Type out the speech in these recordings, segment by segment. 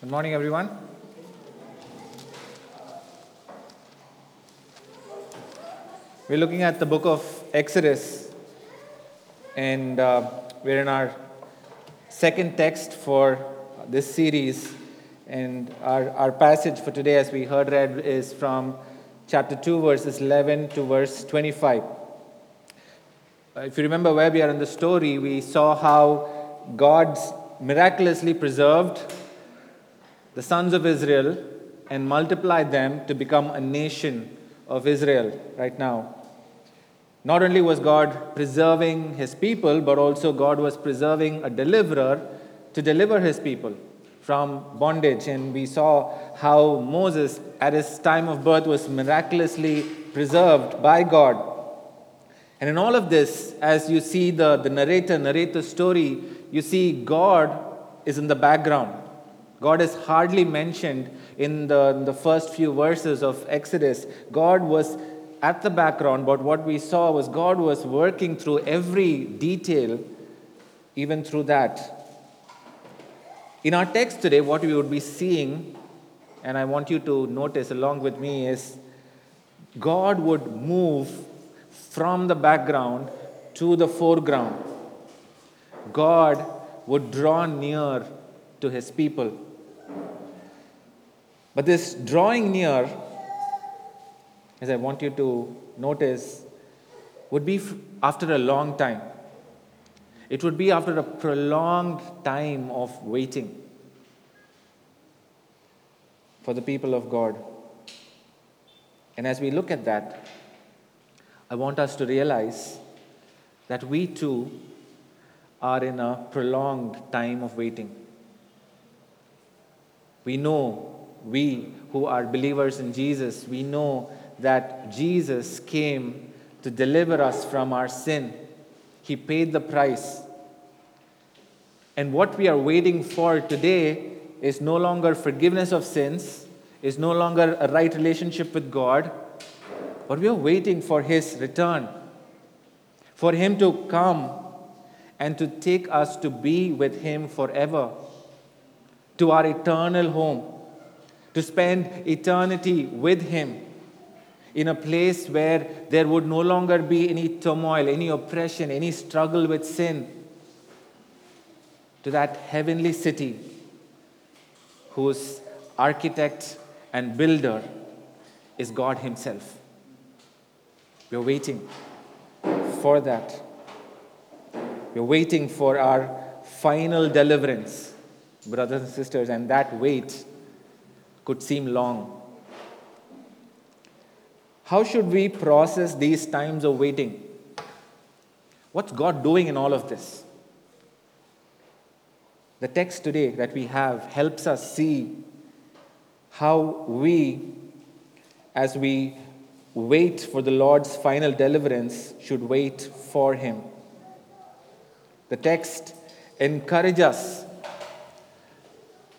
Good morning, everyone. We're looking at the book of Exodus, and uh, we're in our second text for this series. And our, our passage for today, as we heard read, is from chapter 2, verses 11 to verse 25. Uh, If you remember where we are in the story, we saw how God miraculously preserved the sons of Israel and multiplied them to become a nation of Israel right now. Not only was God preserving his people, but also God was preserving a deliverer to deliver his people from bondage. And we saw how Moses, at his time of birth, was miraculously preserved by God. And in all of this, as you see the, the narrator narrate the story, you see God is in the background. God is hardly mentioned in the, in the first few verses of Exodus. God was at the background, but what we saw was God was working through every detail, even through that. In our text today, what we would be seeing, and I want you to notice along with me, is God would move from the background to the foreground. God would draw near to his people. But this drawing near, as I want you to notice, would be after a long time. It would be after a prolonged time of waiting for the people of God. And as we look at that, I want us to realize that we too are in a prolonged time of waiting. We know, we who are believers in Jesus, we know that Jesus came to deliver us from our sin. He paid the price. And what we are waiting for today is no longer forgiveness of sins, is no longer a right relationship with God, but we are waiting for His return, for Him to come and to take us to be with Him forever, to our eternal home, to spend eternity with Him in a place where there would no longer be any turmoil, any oppression, any struggle with sin, to that heavenly city whose architect and builder is God Himself. We're waiting for that. We're waiting for our final deliverance, brothers and sisters, and that wait could seem long. How should we process these times of waiting? What's God doing in all of this? The text today that we have helps us see how we, as we wait for the Lord's final deliverance, should wait for Him. The text encourages us,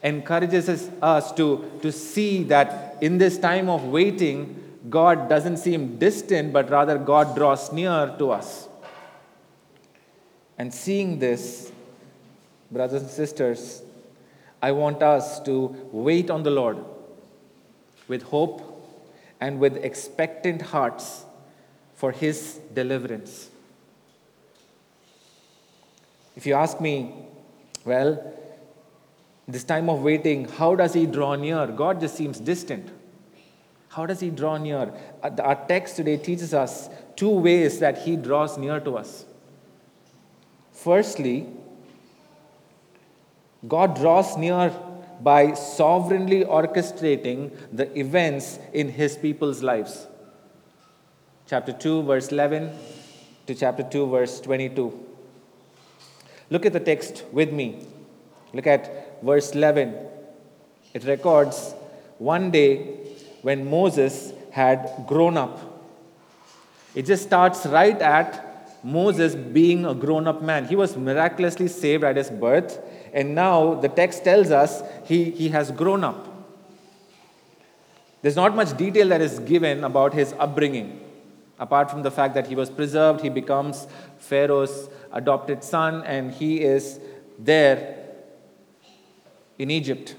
encourages us, to, to see that in this time of waiting, God doesn't seem distant, but rather God draws near to us. And seeing this, brothers and sisters, I want us to wait on the Lord with hope and with expectant hearts for His deliverance. If you ask me, well, this time of waiting, how does He draw near? God just seems distant. How does He draw near? Uh, our text today teaches us two ways that He draws near to us. Firstly, God draws near by sovereignly orchestrating the events in his people's lives. Chapter 2, verse 11 to chapter 2, verse 22. Look at the text with me. Look at verse 11. It records one day when Moses had grown up. It just starts right at Moses being a grown up man. He was miraculously saved at his birth, and now the text tells us he, he has grown up. There's not much detail that is given about his upbringing. Apart from the fact that he was preserved, he becomes Pharaoh's adopted son, and he is there in Egypt.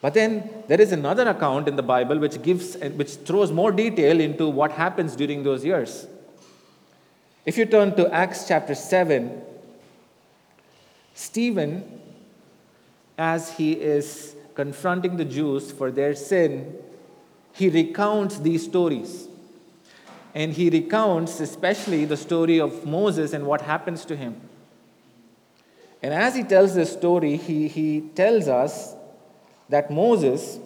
But then there is another account in the Bible which gives which throws more detail into what happens during those years. If you turn to Acts chapter 7, Stephen, as he is confronting the Jews for their sin, he recounts these stories. And he recounts especially the story of Moses and what happens to him. And as he tells this story, he, he tells us that Moses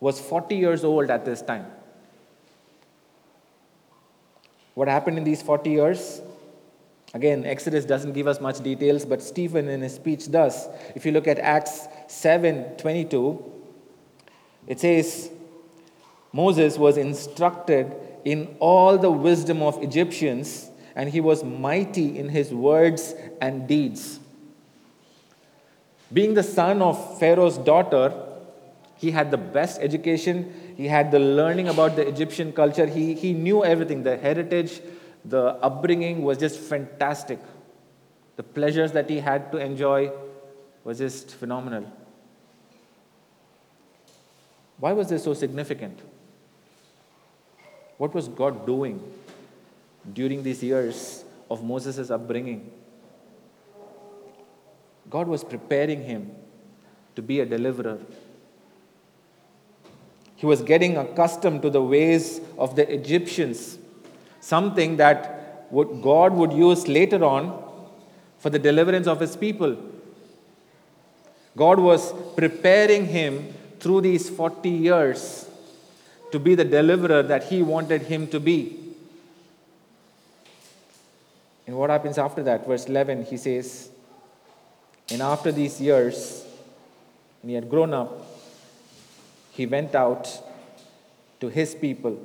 was 40 years old at this time. What happened in these 40 years? Again, Exodus doesn't give us much details, but Stephen in his speech does. If you look at Acts 7 22, it says, Moses was instructed in all the wisdom of Egyptians, and he was mighty in his words and deeds. Being the son of Pharaoh's daughter, he had the best education. He had the learning about the Egyptian culture. He, he knew everything. The heritage, the upbringing was just fantastic. The pleasures that he had to enjoy was just phenomenal. Why was this so significant? What was God doing during these years of Moses' upbringing? God was preparing him to be a deliverer. He was getting accustomed to the ways of the Egyptians, something that God would use later on for the deliverance of his people. God was preparing him through these 40 years to be the deliverer that he wanted him to be. And what happens after that? Verse 11, he says, and after these years, when he had grown up, he went out to his people.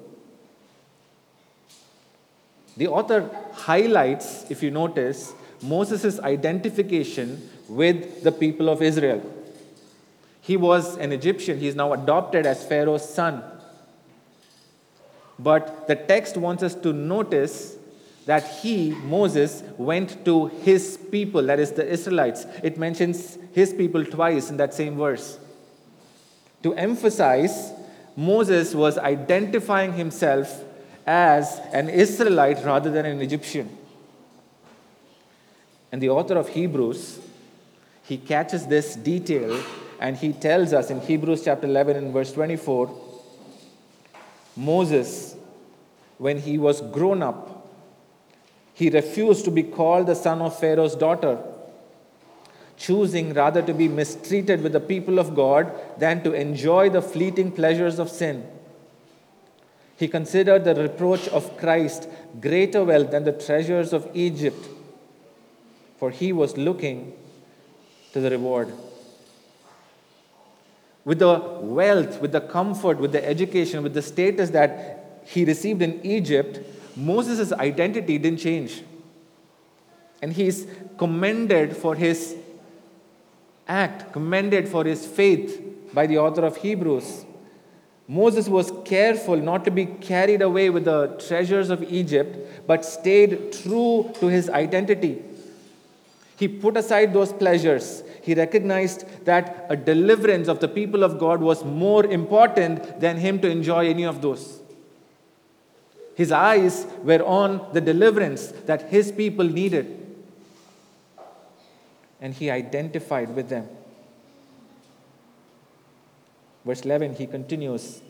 The author highlights, if you notice, Moses' identification with the people of Israel. He was an Egyptian, he is now adopted as Pharaoh's son. But the text wants us to notice that he, Moses, went to his people, that is the Israelites. It mentions his people twice in that same verse. To emphasize, Moses was identifying himself as an Israelite rather than an Egyptian. And the author of Hebrews, he catches this detail and he tells us in Hebrews chapter 11 and verse 24 Moses, when he was grown up, he refused to be called the son of Pharaoh's daughter, choosing rather to be mistreated with the people of God than to enjoy the fleeting pleasures of sin. He considered the reproach of Christ greater wealth than the treasures of Egypt, for he was looking to the reward. With the wealth, with the comfort, with the education, with the status that he received in Egypt, Moses' identity didn't change. And he's commended for his act, commended for his faith by the author of Hebrews. Moses was careful not to be carried away with the treasures of Egypt, but stayed true to his identity. He put aside those pleasures. He recognized that a deliverance of the people of God was more important than him to enjoy any of those. His eyes were on the deliverance that his people needed. And he identified with them. Verse 11, he continues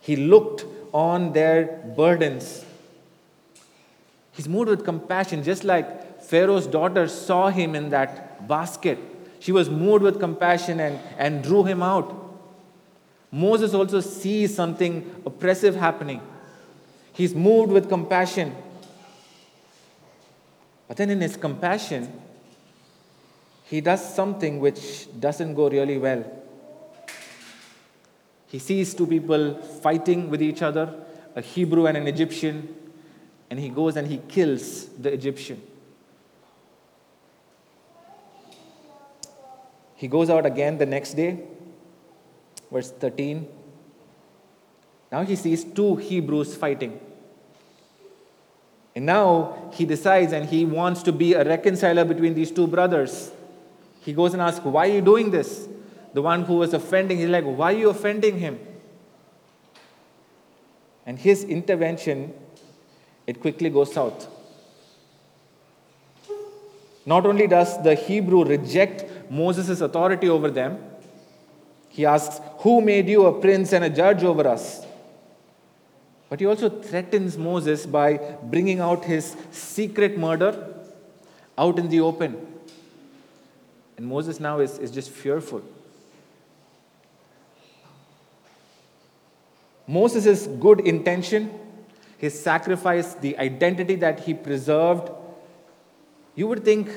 He looked on their burdens. He's moved with compassion, just like Pharaoh's daughter saw him in that basket. She was moved with compassion and, and drew him out. Moses also sees something oppressive happening. He's moved with compassion. But then, in his compassion, he does something which doesn't go really well. He sees two people fighting with each other, a Hebrew and an Egyptian, and he goes and he kills the Egyptian. He goes out again the next day verse 13. Now he sees two Hebrews fighting. And now he decides and he wants to be a reconciler between these two brothers. He goes and asks, Why are you doing this? the one who was offending. He's like, Why are you offending him? And his intervention, it quickly goes south. Not only does the Hebrew reject Moses' authority over them, he asks, Who made you a prince and a judge over us? But he also threatens Moses by bringing out his secret murder out in the open. And Moses now is, is just fearful. Moses' good intention, his sacrifice, the identity that he preserved, you would think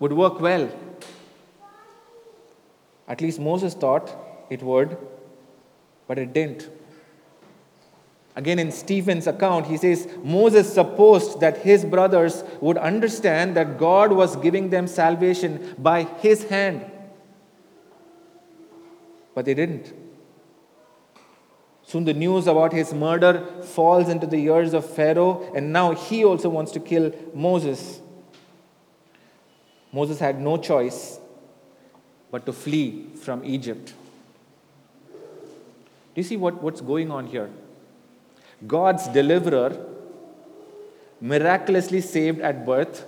would work well. At least Moses thought it would, but it didn't. Again, in Stephen's account, he says Moses supposed that his brothers would understand that God was giving them salvation by his hand. But they didn't. Soon the news about his murder falls into the ears of Pharaoh, and now he also wants to kill Moses. Moses had no choice but to flee from Egypt. Do you see what, what's going on here? God's deliverer, miraculously saved at birth,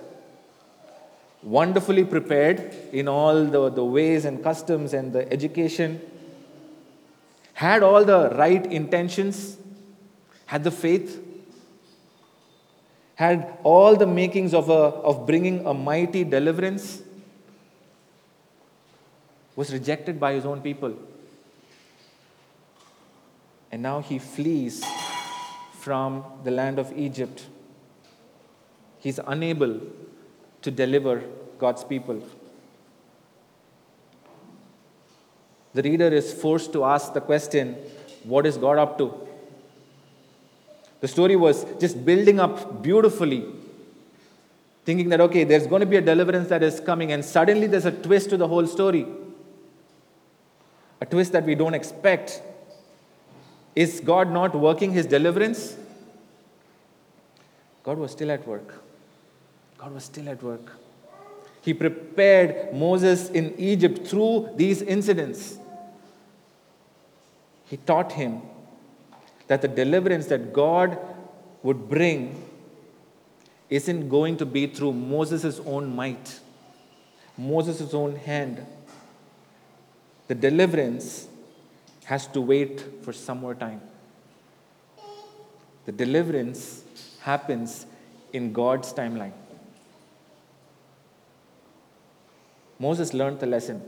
wonderfully prepared in all the, the ways and customs and the education, had all the right intentions, had the faith, had all the makings of, a, of bringing a mighty deliverance, was rejected by his own people. And now he flees from the land of Egypt. He's unable to deliver God's people. The reader is forced to ask the question what is God up to? The story was just building up beautifully, thinking that, okay, there's going to be a deliverance that is coming, and suddenly there's a twist to the whole story. A twist that we don't expect. Is God not working his deliverance? God was still at work. God was still at work. He prepared Moses in Egypt through these incidents. He taught him that the deliverance that God would bring isn't going to be through Moses' own might, Moses' own hand. The deliverance has to wait for some more time. The deliverance happens in God's timeline. Moses learned the lesson.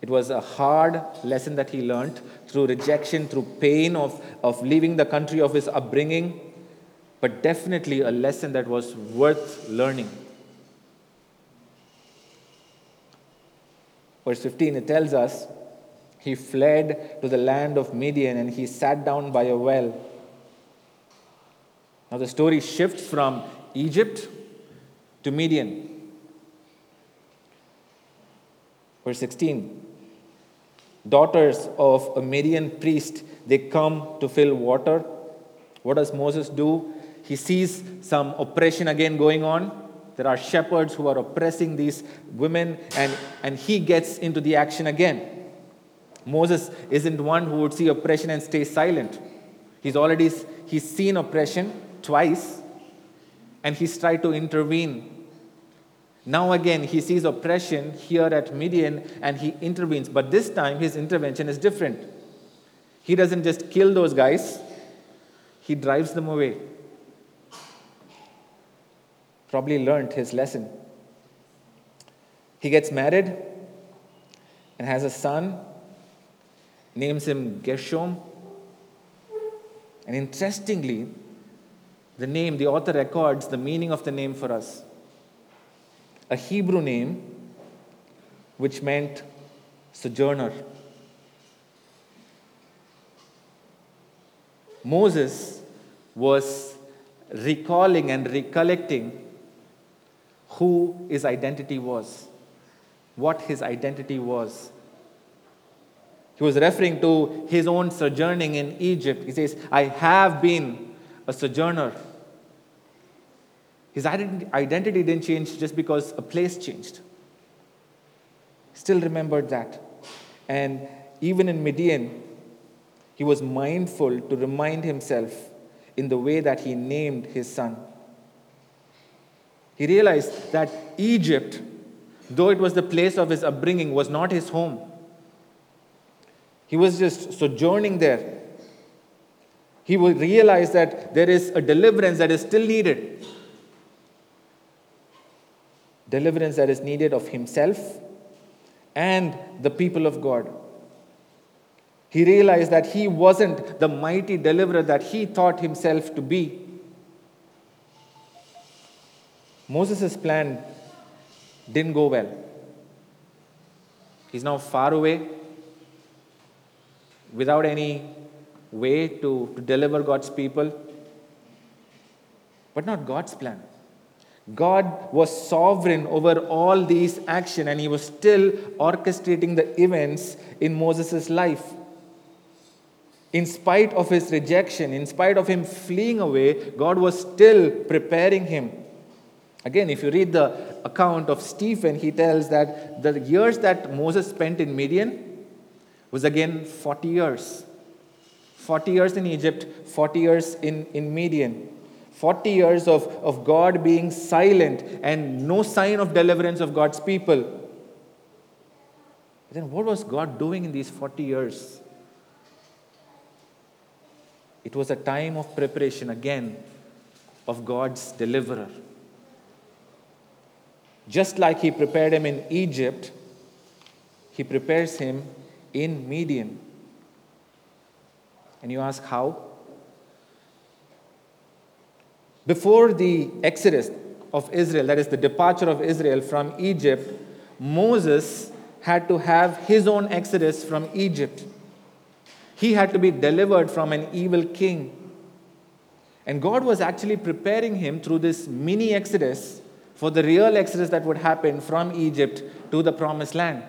It was a hard lesson that he learned through rejection, through pain of, of leaving the country of his upbringing, but definitely a lesson that was worth learning. Verse 15, it tells us he fled to the land of Midian and he sat down by a well. Now the story shifts from Egypt to Midian. Verse 16 Daughters of a Midian priest, they come to fill water. What does Moses do? He sees some oppression again going on. There are shepherds who are oppressing these women, and, and he gets into the action again. Moses isn't one who would see oppression and stay silent. He's already he's seen oppression twice and he's tried to intervene. Now again, he sees oppression here at Midian and he intervenes. But this time, his intervention is different. He doesn't just kill those guys, he drives them away. Probably learned his lesson. He gets married and has a son names him Gershom. And interestingly, the name, the author records the meaning of the name for us. A Hebrew name which meant sojourner. Moses was recalling and recollecting who his identity was, what his identity was. He was referring to his own sojourning in Egypt. He says, I have been a sojourner. His identity didn't change just because a place changed. still remembered that. And even in Midian, he was mindful to remind himself in the way that he named his son. He realized that Egypt, though it was the place of his upbringing, was not his home. He was just sojourning there. He will realize that there is a deliverance that is still needed. Deliverance that is needed of himself and the people of God. He realized that he wasn't the mighty deliverer that he thought himself to be. Moses' plan didn't go well. He's now far away without any way to, to deliver God's people. But not God's plan. God was sovereign over all these action and he was still orchestrating the events in Moses' life. In spite of his rejection, in spite of him fleeing away, God was still preparing him. Again, if you read the account of Stephen, he tells that the years that Moses spent in Midian was again 40 years. 40 years in Egypt, 40 years in, in Midian. 40 years of, of God being silent and no sign of deliverance of God's people. Then what was God doing in these 40 years? It was a time of preparation again of God's deliverer. Just like He prepared him in Egypt, He prepares him in Midian. And you ask how? Before the exodus of Israel, that is the departure of Israel from Egypt, Moses had to have his own exodus from Egypt. He had to be delivered from an evil king. And God was actually preparing him through this mini exodus for the real exodus that would happen from Egypt to the promised land.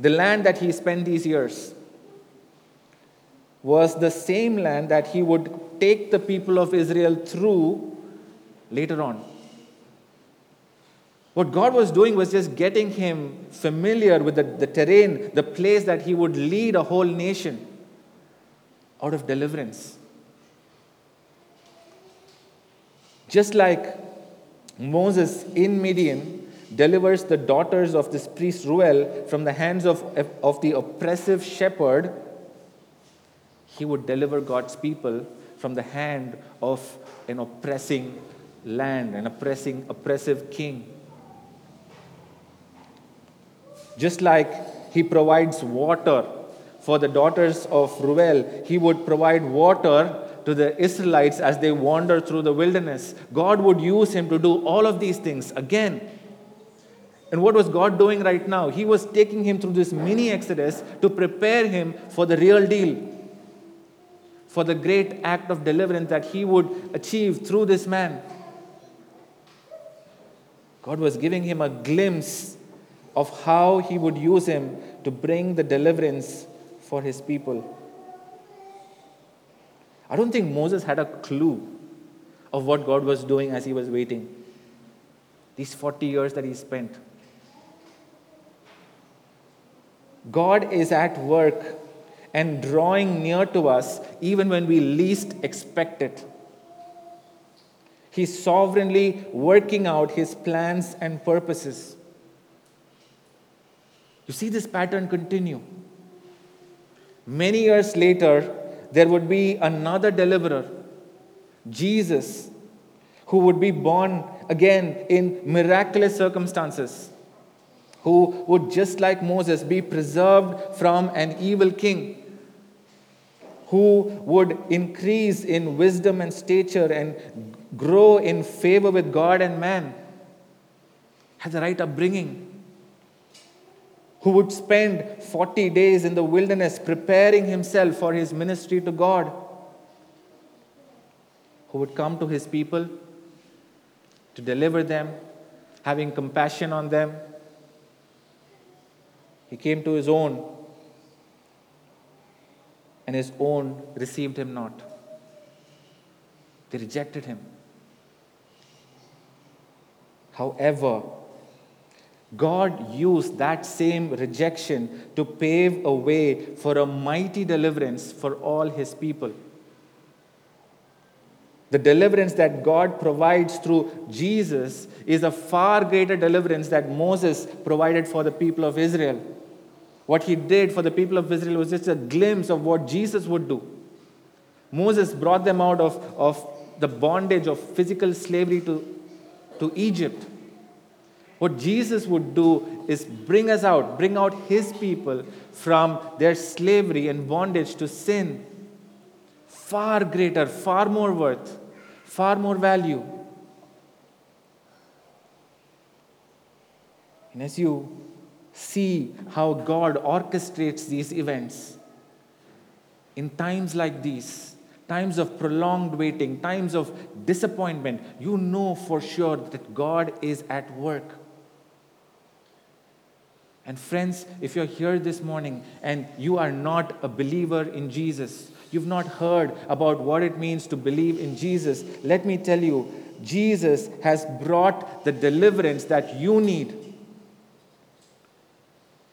The land that he spent these years was the same land that he would take the people of Israel through later on. What God was doing was just getting him familiar with the, the terrain, the place that he would lead a whole nation out of deliverance. Just like Moses in Midian delivers the daughters of this priest Ruel from the hands of, of the oppressive shepherd, he would deliver God's people from the hand of an oppressing land, an oppressing, oppressive king. Just like he provides water for the daughters of Ruel, he would provide water to the Israelites as they wander through the wilderness. God would use him to do all of these things again. And what was God doing right now? He was taking him through this mini exodus to prepare him for the real deal, for the great act of deliverance that he would achieve through this man. God was giving him a glimpse of how he would use him to bring the deliverance for his people. I don't think Moses had a clue of what God was doing as he was waiting. These 40 years that he spent. God is at work and drawing near to us even when we least expect it. He's sovereignly working out his plans and purposes. You see this pattern continue. Many years later, there would be another deliverer, Jesus, who would be born again in miraculous circumstances, who would, just like Moses, be preserved from an evil king, who would increase in wisdom and stature and grow in favor with God and man, had the right upbringing who would spend 40 days in the wilderness preparing himself for his ministry to God, who would come to his people to deliver them, having compassion on them. He came to his own, and his own received him not. They rejected him. However, God used that same rejection to pave a way for a mighty deliverance for all his people. The deliverance that God provides through Jesus is a far greater deliverance that Moses provided for the people of Israel. What he did for the people of Israel was just a glimpse of what Jesus would do. Moses brought them out of, of the bondage of physical slavery to, to Egypt. What Jesus would do is bring us out, bring out his people from their slavery and bondage to sin far greater, far more worth, far more value. And as you see how God orchestrates these events, in times like these, times of prolonged waiting, times of disappointment, you know for sure that God is at work. And friends, if you're here this morning and you are not a believer in Jesus, you've not heard about what it means to believe in Jesus, let me tell you, Jesus has brought the deliverance that you need.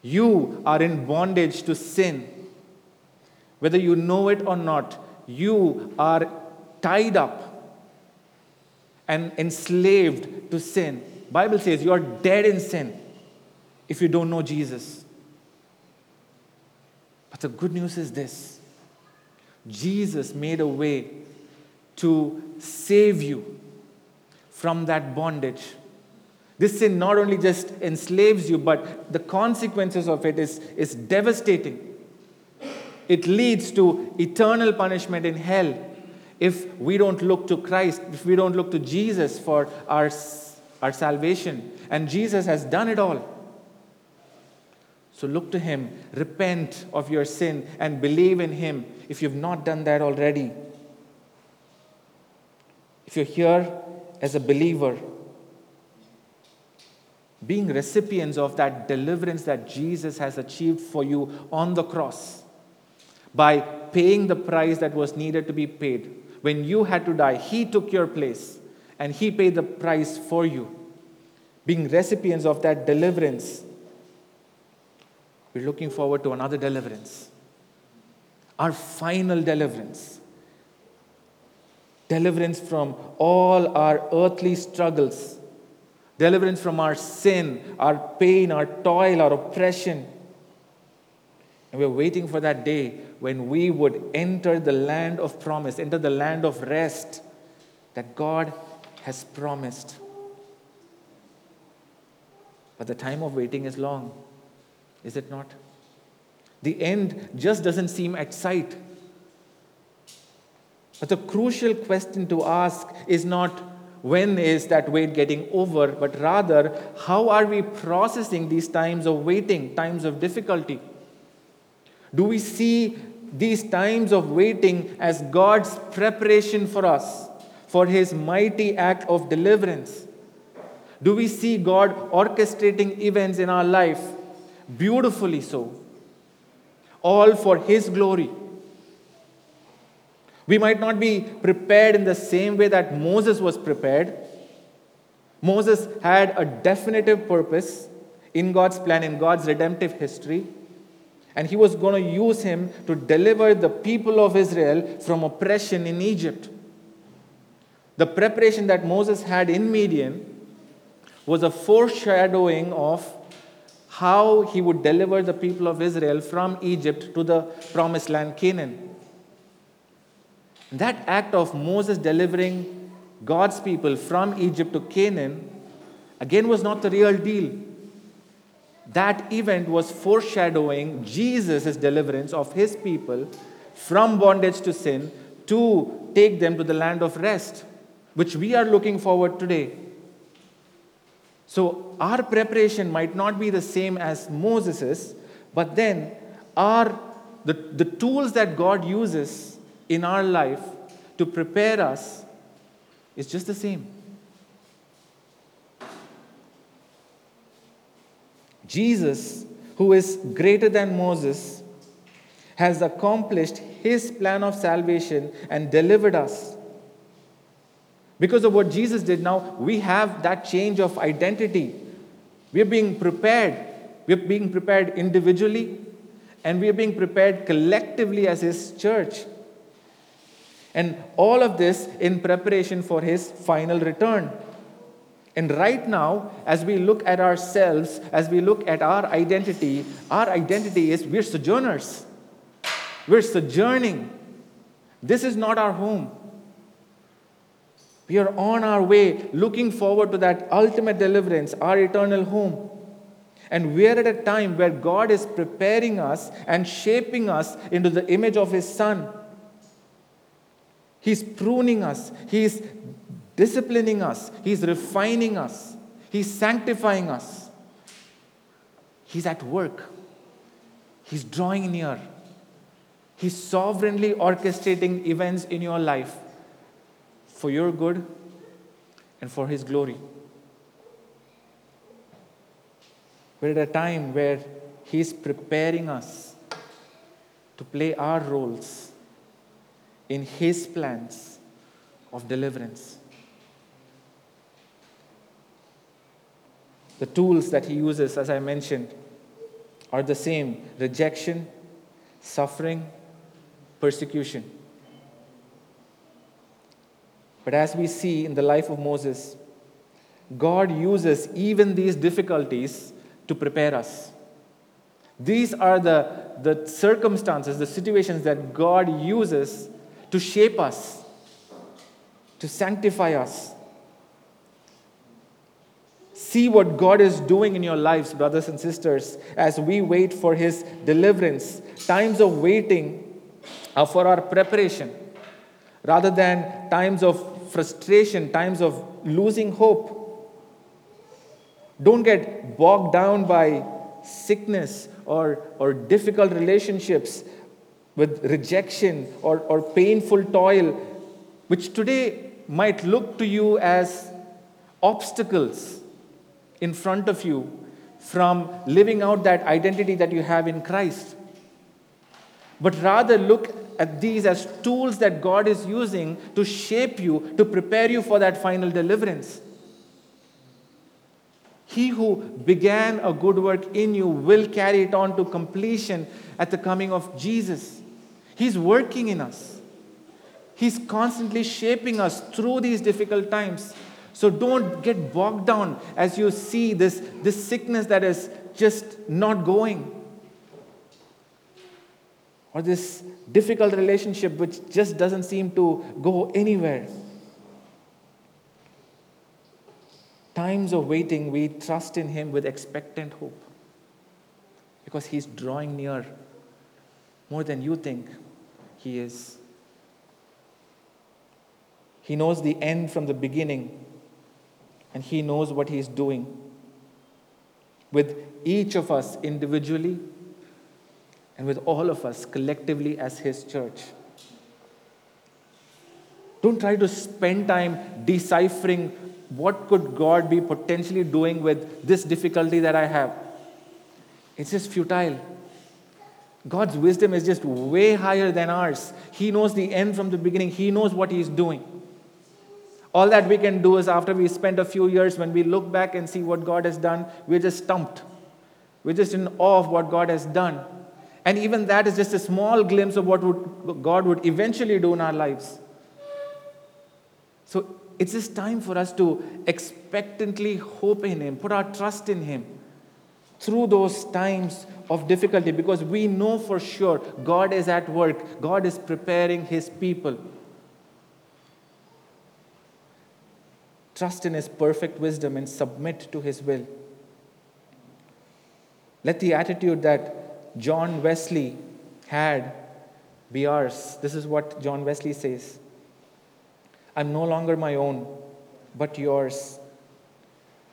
You are in bondage to sin. Whether you know it or not, you are tied up and enslaved to sin. Bible says you are dead in sin if you don't know Jesus. But the good news is this Jesus made a way to save you from that bondage. This sin not only just enslaves you, but the consequences of it is, is devastating. It leads to eternal punishment in hell if we don't look to Christ, if we don't look to Jesus for our, our salvation. And Jesus has done it all. So look to Him, repent of your sin, and believe in Him if you've not done that already. If you're here as a believer, being recipients of that deliverance that Jesus has achieved for you on the cross by paying the price that was needed to be paid. When you had to die, He took your place and He paid the price for you. Being recipients of that deliverance we're looking forward to another deliverance. Our final deliverance. Deliverance from all our earthly struggles. Deliverance from our sin, our pain, our toil, our oppression. And we're waiting for that day when we would enter the land of promise, enter the land of rest that God has promised. But the time of waiting is long. Is it not? The end just doesn't seem at sight. But the crucial question to ask is not when is that wait getting over, but rather how are we processing these times of waiting, times of difficulty? Do we see these times of waiting as God's preparation for us for his mighty act of deliverance? Do we see God orchestrating events in our life beautifully so, all for His glory. We might not be prepared in the same way that Moses was prepared. Moses had a definitive purpose in God's plan, in God's redemptive history, and he was going to use him to deliver the people of Israel from oppression in Egypt. The preparation that Moses had in Midian was a foreshadowing of how he would deliver the people of Israel from Egypt to the promised land Canaan. That act of Moses delivering God's people from Egypt to Canaan again was not the real deal. That event was foreshadowing Jesus' deliverance of his people from bondage to sin to take them to the land of rest, which we are looking forward today. So our preparation might not be the same as Moses's, but then our the, the tools that God uses in our life to prepare us is just the same. Jesus, who is greater than Moses, has accomplished his plan of salvation and delivered us because of what Jesus did now, we have that change of identity. We're being prepared. We're being prepared individually, and we're being prepared collectively as His church. And all of this in preparation for His final return. And right now, as we look at ourselves, as we look at our identity, our identity is we're sojourners. We're sojourning. This is not our home. We are on our way, looking forward to that ultimate deliverance, our eternal home. And we are at a time where God is preparing us and shaping us into the image of His Son. He's pruning us, He's disciplining us, He's refining us, He's sanctifying us. He's at work, He's drawing near, He's sovereignly orchestrating events in your life for your good and for His glory. We're at a time where He's preparing us to play our roles in His plans of deliverance. The tools that He uses, as I mentioned, are the same rejection, suffering, persecution. But as we see in the life of Moses, God uses even these difficulties to prepare us. These are the, the circumstances, the situations that God uses to shape us, to sanctify us. See what God is doing in your lives, brothers and sisters, as we wait for His deliverance. Times of waiting are for our preparation rather than times of frustration, times of losing hope. Don't get bogged down by sickness or, or difficult relationships with rejection or, or painful toil, which today might look to you as obstacles in front of you from living out that identity that you have in Christ. But rather look at these as tools that God is using to shape you, to prepare you for that final deliverance. He who began a good work in you will carry it on to completion at the coming of Jesus. He's working in us. He's constantly shaping us through these difficult times. So don't get bogged down as you see this, this sickness that is just not going. Or this difficult relationship which just doesn't seem to go anywhere. Times of waiting, we trust in Him with expectant hope because He's drawing near more than you think He is. He knows the end from the beginning, and He knows what He is doing. With each of us individually, and with all of us collectively as His church. Don't try to spend time deciphering what could God be potentially doing with this difficulty that I have? It's just futile. God's wisdom is just way higher than ours. He knows the end from the beginning, He knows what He's doing. All that we can do is after we spend a few years, when we look back and see what God has done, we're just stumped. We're just in awe of what God has done. And even that is just a small glimpse of what would, God would eventually do in our lives. So it's just time for us to expectantly hope in Him, put our trust in Him through those times of difficulty because we know for sure God is at work, God is preparing His people. Trust in His perfect wisdom and submit to His will. Let the attitude that John Wesley had be ours. This is what John Wesley says. I'm no longer my own, but yours.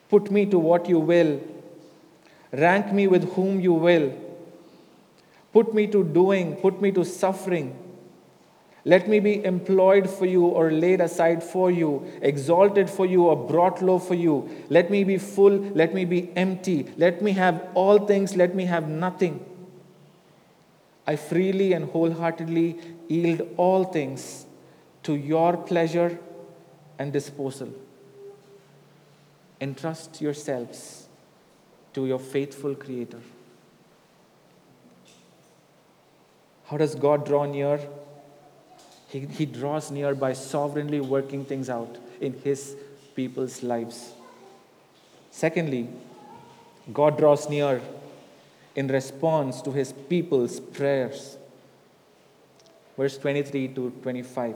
Put me to what you will. Rank me with whom you will. Put me to doing, put me to suffering. Let me be employed for you or laid aside for you, exalted for you or brought low for you. Let me be full, let me be empty. Let me have all things, let me have nothing. I freely and wholeheartedly yield all things to your pleasure and disposal. Entrust yourselves to your faithful Creator. How does God draw near? He, he draws near by sovereignly working things out in His people's lives. Secondly, God draws near in response to His people's prayers. Verse 23 to 25.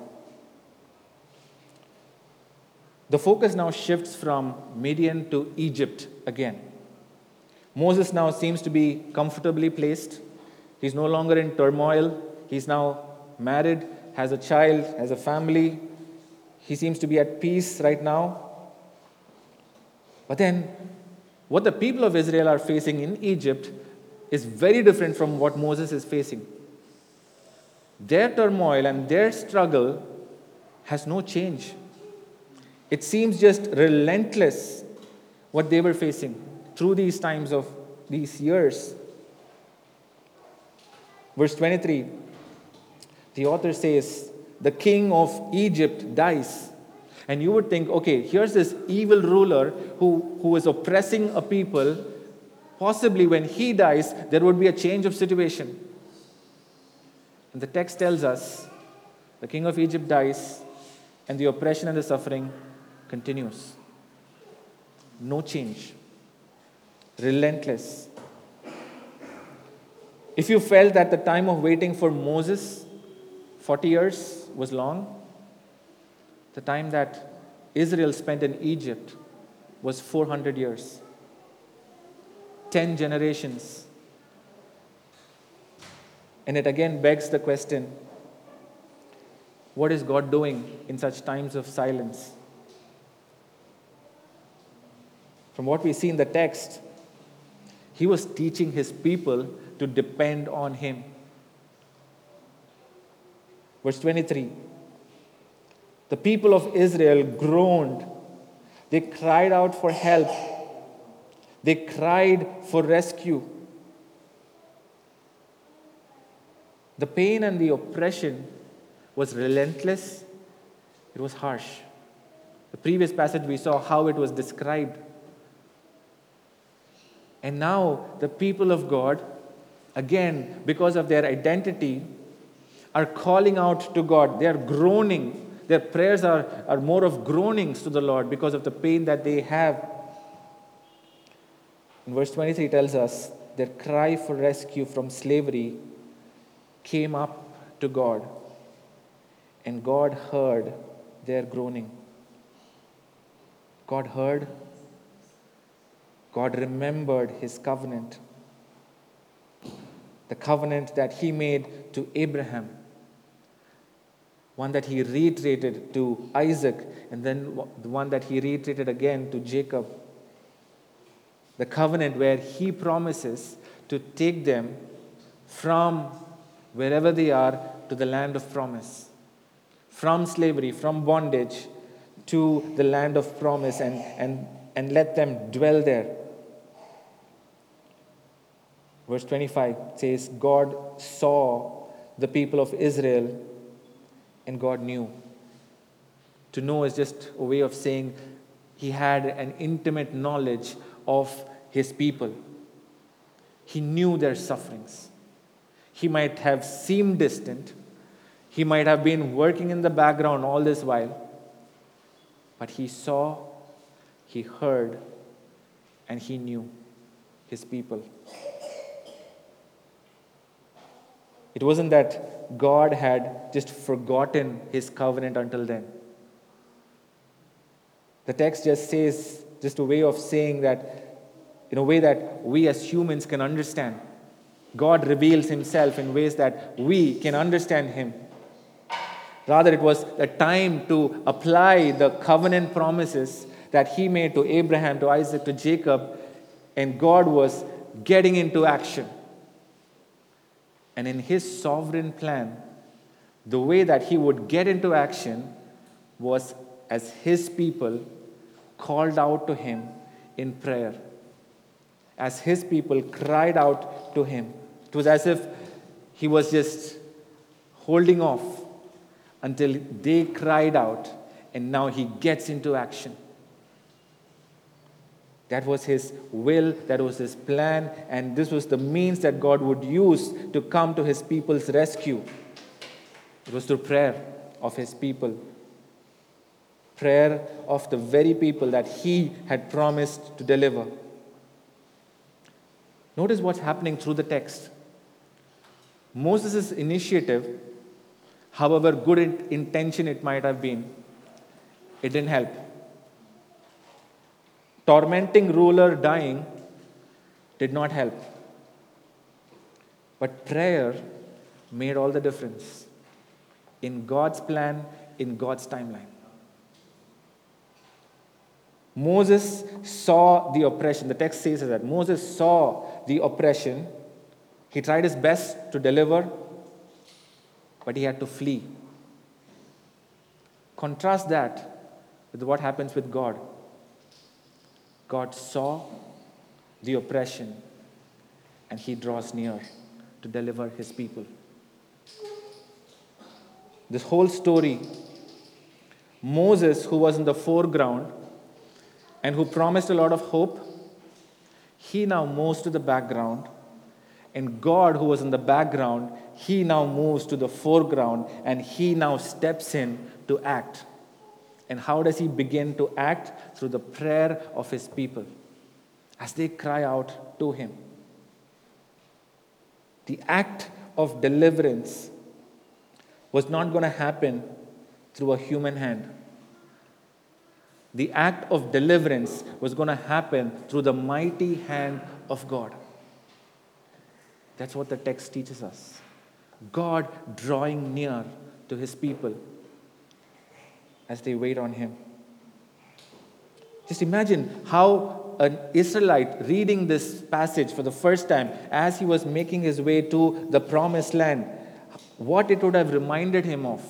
The focus now shifts from Midian to Egypt again. Moses now seems to be comfortably placed. He's no longer in turmoil. He's now married, has a child, has a family. He seems to be at peace right now. But then, what the people of Israel are facing in Egypt is very different from what Moses is facing. Their turmoil and their struggle has no change. It seems just relentless what they were facing through these times of these years. Verse 23, the author says, The king of Egypt dies. And you would think, okay, here's this evil ruler who, who is oppressing a people. Possibly when he dies, there would be a change of situation. And the text tells us the king of Egypt dies, and the oppression and the suffering continues. No change. Relentless. If you felt that the time of waiting for Moses, 40 years, was long, the time that Israel spent in Egypt was 400 years. 10 generations. And it again begs the question what is God doing in such times of silence? From what we see in the text, he was teaching his people to depend on him. Verse 23 The people of Israel groaned, they cried out for help, they cried for rescue. The pain and the oppression was relentless, it was harsh. The previous passage we saw how it was described. And now the people of God, again, because of their identity, are calling out to God. They are groaning. Their prayers are, are more of groanings to the Lord because of the pain that they have. In verse 23 tells us their cry for rescue from slavery came up to God, and God heard their groaning. God heard God remembered his covenant, the covenant that he made to Abraham, one that he reiterated to Isaac, and then the one that he reiterated again to Jacob. The covenant where he promises to take them from wherever they are to the land of promise, from slavery, from bondage to the land of promise, and, and, and let them dwell there. Verse 25 says, God saw the people of Israel and God knew. To know is just a way of saying he had an intimate knowledge of his people. He knew their sufferings. He might have seemed distant. He might have been working in the background all this while. But he saw, he heard, and he knew his people. It wasn't that God had just forgotten his covenant until then. The text just says, just a way of saying that, in a way that we as humans can understand. God reveals himself in ways that we can understand him. Rather, it was the time to apply the covenant promises that he made to Abraham, to Isaac, to Jacob, and God was getting into action. And in his sovereign plan, the way that he would get into action was as his people called out to him in prayer. As his people cried out to him. It was as if he was just holding off until they cried out, and now he gets into action. That was his will, that was his plan, and this was the means that God would use to come to his people's rescue. It was through prayer of his people. Prayer of the very people that he had promised to deliver. Notice what's happening through the text. Moses' initiative, however good intention it might have been, it didn't help. Tormenting ruler dying did not help. But prayer made all the difference in God's plan, in God's timeline. Moses saw the oppression. The text says that Moses saw the oppression. He tried his best to deliver, but he had to flee. Contrast that with what happens with God. God saw the oppression and he draws near to deliver his people. This whole story, Moses, who was in the foreground and who promised a lot of hope, he now moves to the background. And God, who was in the background, he now moves to the foreground and he now steps in to act. And how does he begin to act? Through the prayer of his people as they cry out to him. The act of deliverance was not going to happen through a human hand. The act of deliverance was going to happen through the mighty hand of God. That's what the text teaches us. God drawing near to his people as they wait on him. Just imagine how an Israelite reading this passage for the first time as he was making his way to the promised land, what it would have reminded him of.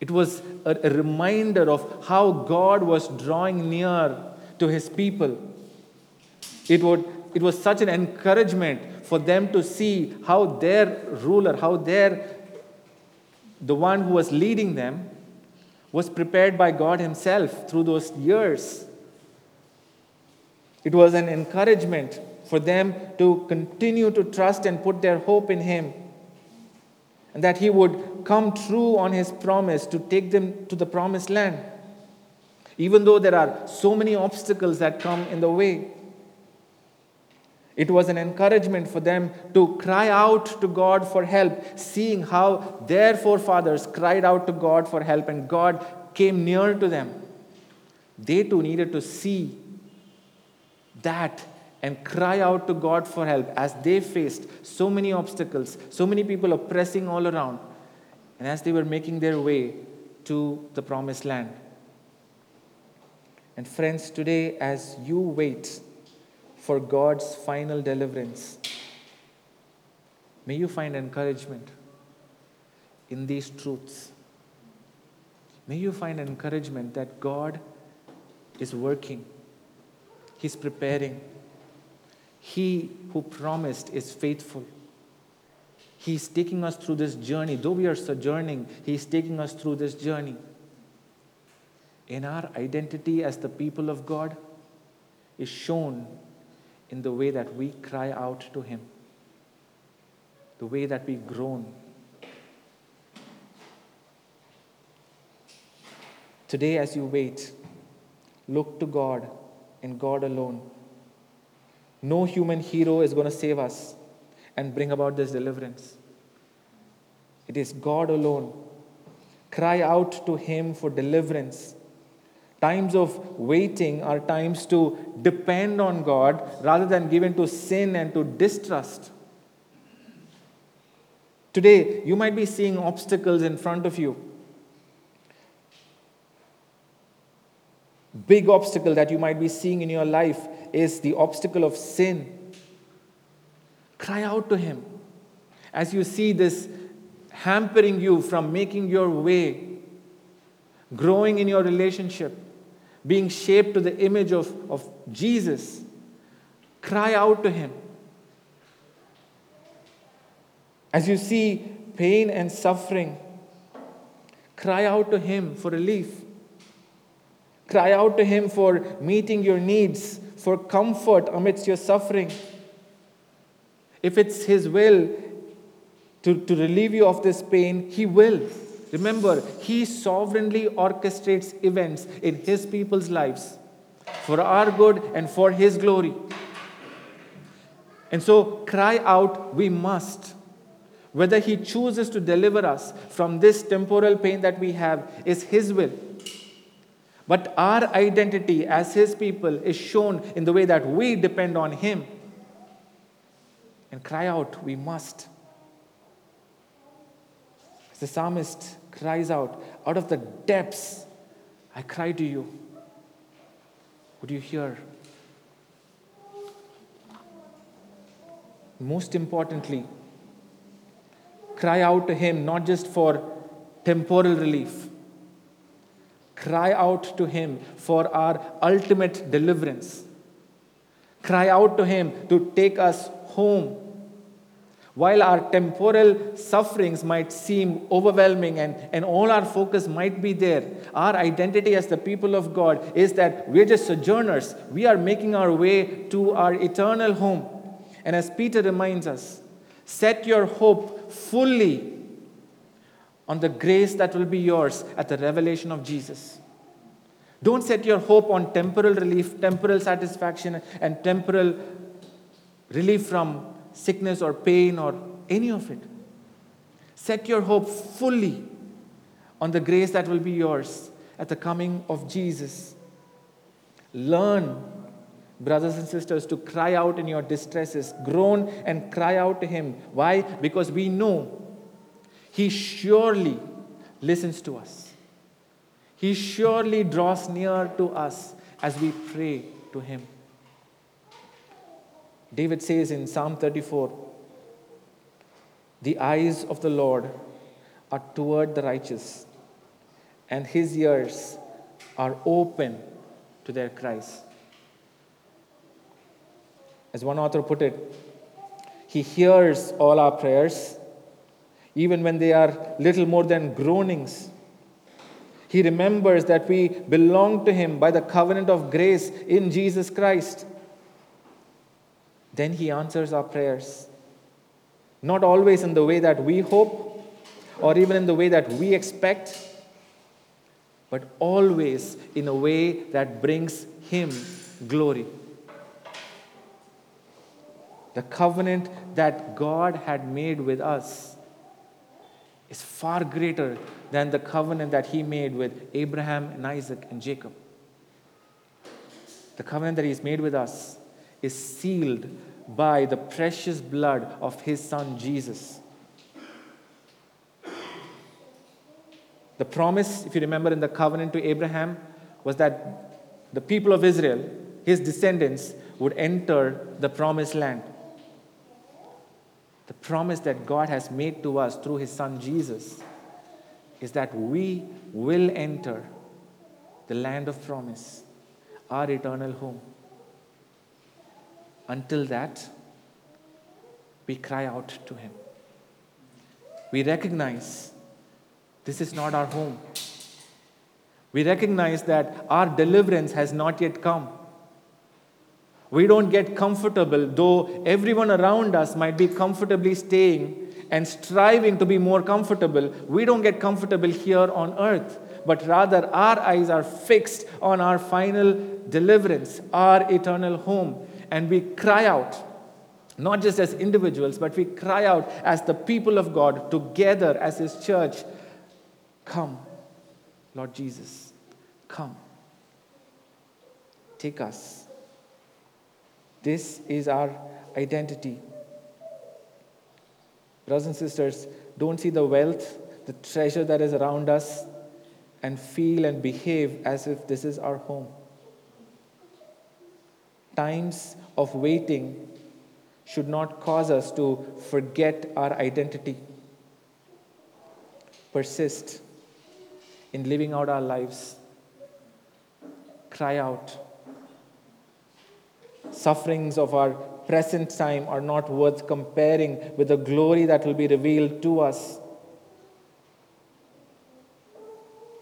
It was a, reminder of how God was drawing near to his people. It, would, it was such an encouragement for them to see how their ruler, how their the one who was leading them was prepared by God Himself through those years. It was an encouragement for them to continue to trust and put their hope in Him. And that He would come true on His promise to take them to the promised land. Even though there are so many obstacles that come in the way, it was an encouragement for them to cry out to God for help, seeing how their forefathers cried out to God for help and God came near to them. They too needed to see that and cry out to God for help as they faced so many obstacles, so many people oppressing all around, and as they were making their way to the promised land. And friends, today, as you wait, for God's final deliverance. May you find encouragement in these truths. May you find encouragement that God is working, He's preparing. He who promised is faithful. He's taking us through this journey. Though we are sojourning, He's taking us through this journey. In our identity as the people of God is shown in the way that we cry out to Him, the way that we groan. Today, as you wait, look to God and God alone. No human hero is going to save us and bring about this deliverance. It is God alone. Cry out to Him for deliverance Times of waiting are times to depend on God rather than given to sin and to distrust. Today, you might be seeing obstacles in front of you. Big obstacle that you might be seeing in your life is the obstacle of sin. Cry out to Him as you see this hampering you from making your way, growing in your relationship being shaped to the image of, of Jesus, cry out to Him. As you see pain and suffering, cry out to Him for relief. Cry out to Him for meeting your needs, for comfort amidst your suffering. If it's His will to, to relieve you of this pain, He will. Remember, He sovereignly orchestrates events in His people's lives for our good and for His glory. And so, cry out, we must. Whether He chooses to deliver us from this temporal pain that we have is His will. But our identity as His people is shown in the way that we depend on Him. And cry out, we must. As the psalmist cries out, out of the depths, I cry to you. Would you hear? Most importantly, cry out to Him not just for temporal relief, cry out to Him for our ultimate deliverance. Cry out to Him to take us home. While our temporal sufferings might seem overwhelming and, and all our focus might be there, our identity as the people of God is that we're just sojourners. We are making our way to our eternal home. And as Peter reminds us, set your hope fully on the grace that will be yours at the revelation of Jesus. Don't set your hope on temporal relief, temporal satisfaction, and temporal relief from sickness or pain or any of it. Set your hope fully on the grace that will be yours at the coming of Jesus. Learn, brothers and sisters, to cry out in your distresses, groan and cry out to Him. Why? Because we know He surely listens to us. He surely draws near to us as we pray to Him. David says in Psalm 34 The eyes of the Lord are toward the righteous, and his ears are open to their cries. As one author put it, he hears all our prayers, even when they are little more than groanings. He remembers that we belong to him by the covenant of grace in Jesus Christ. Then He answers our prayers. Not always in the way that we hope or even in the way that we expect, but always in a way that brings Him glory. The covenant that God had made with us is far greater than the covenant that He made with Abraham and Isaac and Jacob. The covenant that He's made with us is sealed by the precious blood of his son Jesus. The promise, if you remember in the covenant to Abraham, was that the people of Israel, his descendants, would enter the promised land. The promise that God has made to us through his son Jesus is that we will enter the land of promise, our eternal home. Until that, we cry out to Him. We recognize this is not our home. We recognize that our deliverance has not yet come. We don't get comfortable, though everyone around us might be comfortably staying and striving to be more comfortable. We don't get comfortable here on earth, but rather our eyes are fixed on our final deliverance, our eternal home and we cry out, not just as individuals, but we cry out as the people of God together as His church Come, Lord Jesus, come. Take us. This is our identity. Brothers and sisters, don't see the wealth, the treasure that is around us, and feel and behave as if this is our home. Times of waiting should not cause us to forget our identity. Persist in living out our lives. Cry out. Sufferings of our present time are not worth comparing with the glory that will be revealed to us.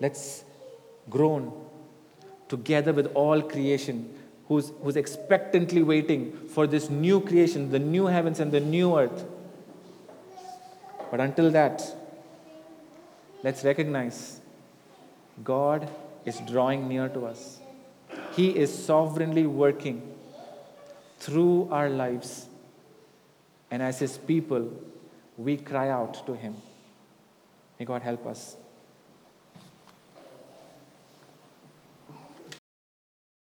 Let's groan, together with all creation, who's, who's expectantly waiting for this new creation, the new heavens and the new earth. But until that, let's recognize God is drawing near to us. He is sovereignly working through our lives. And as His people, we cry out to Him. May God help us.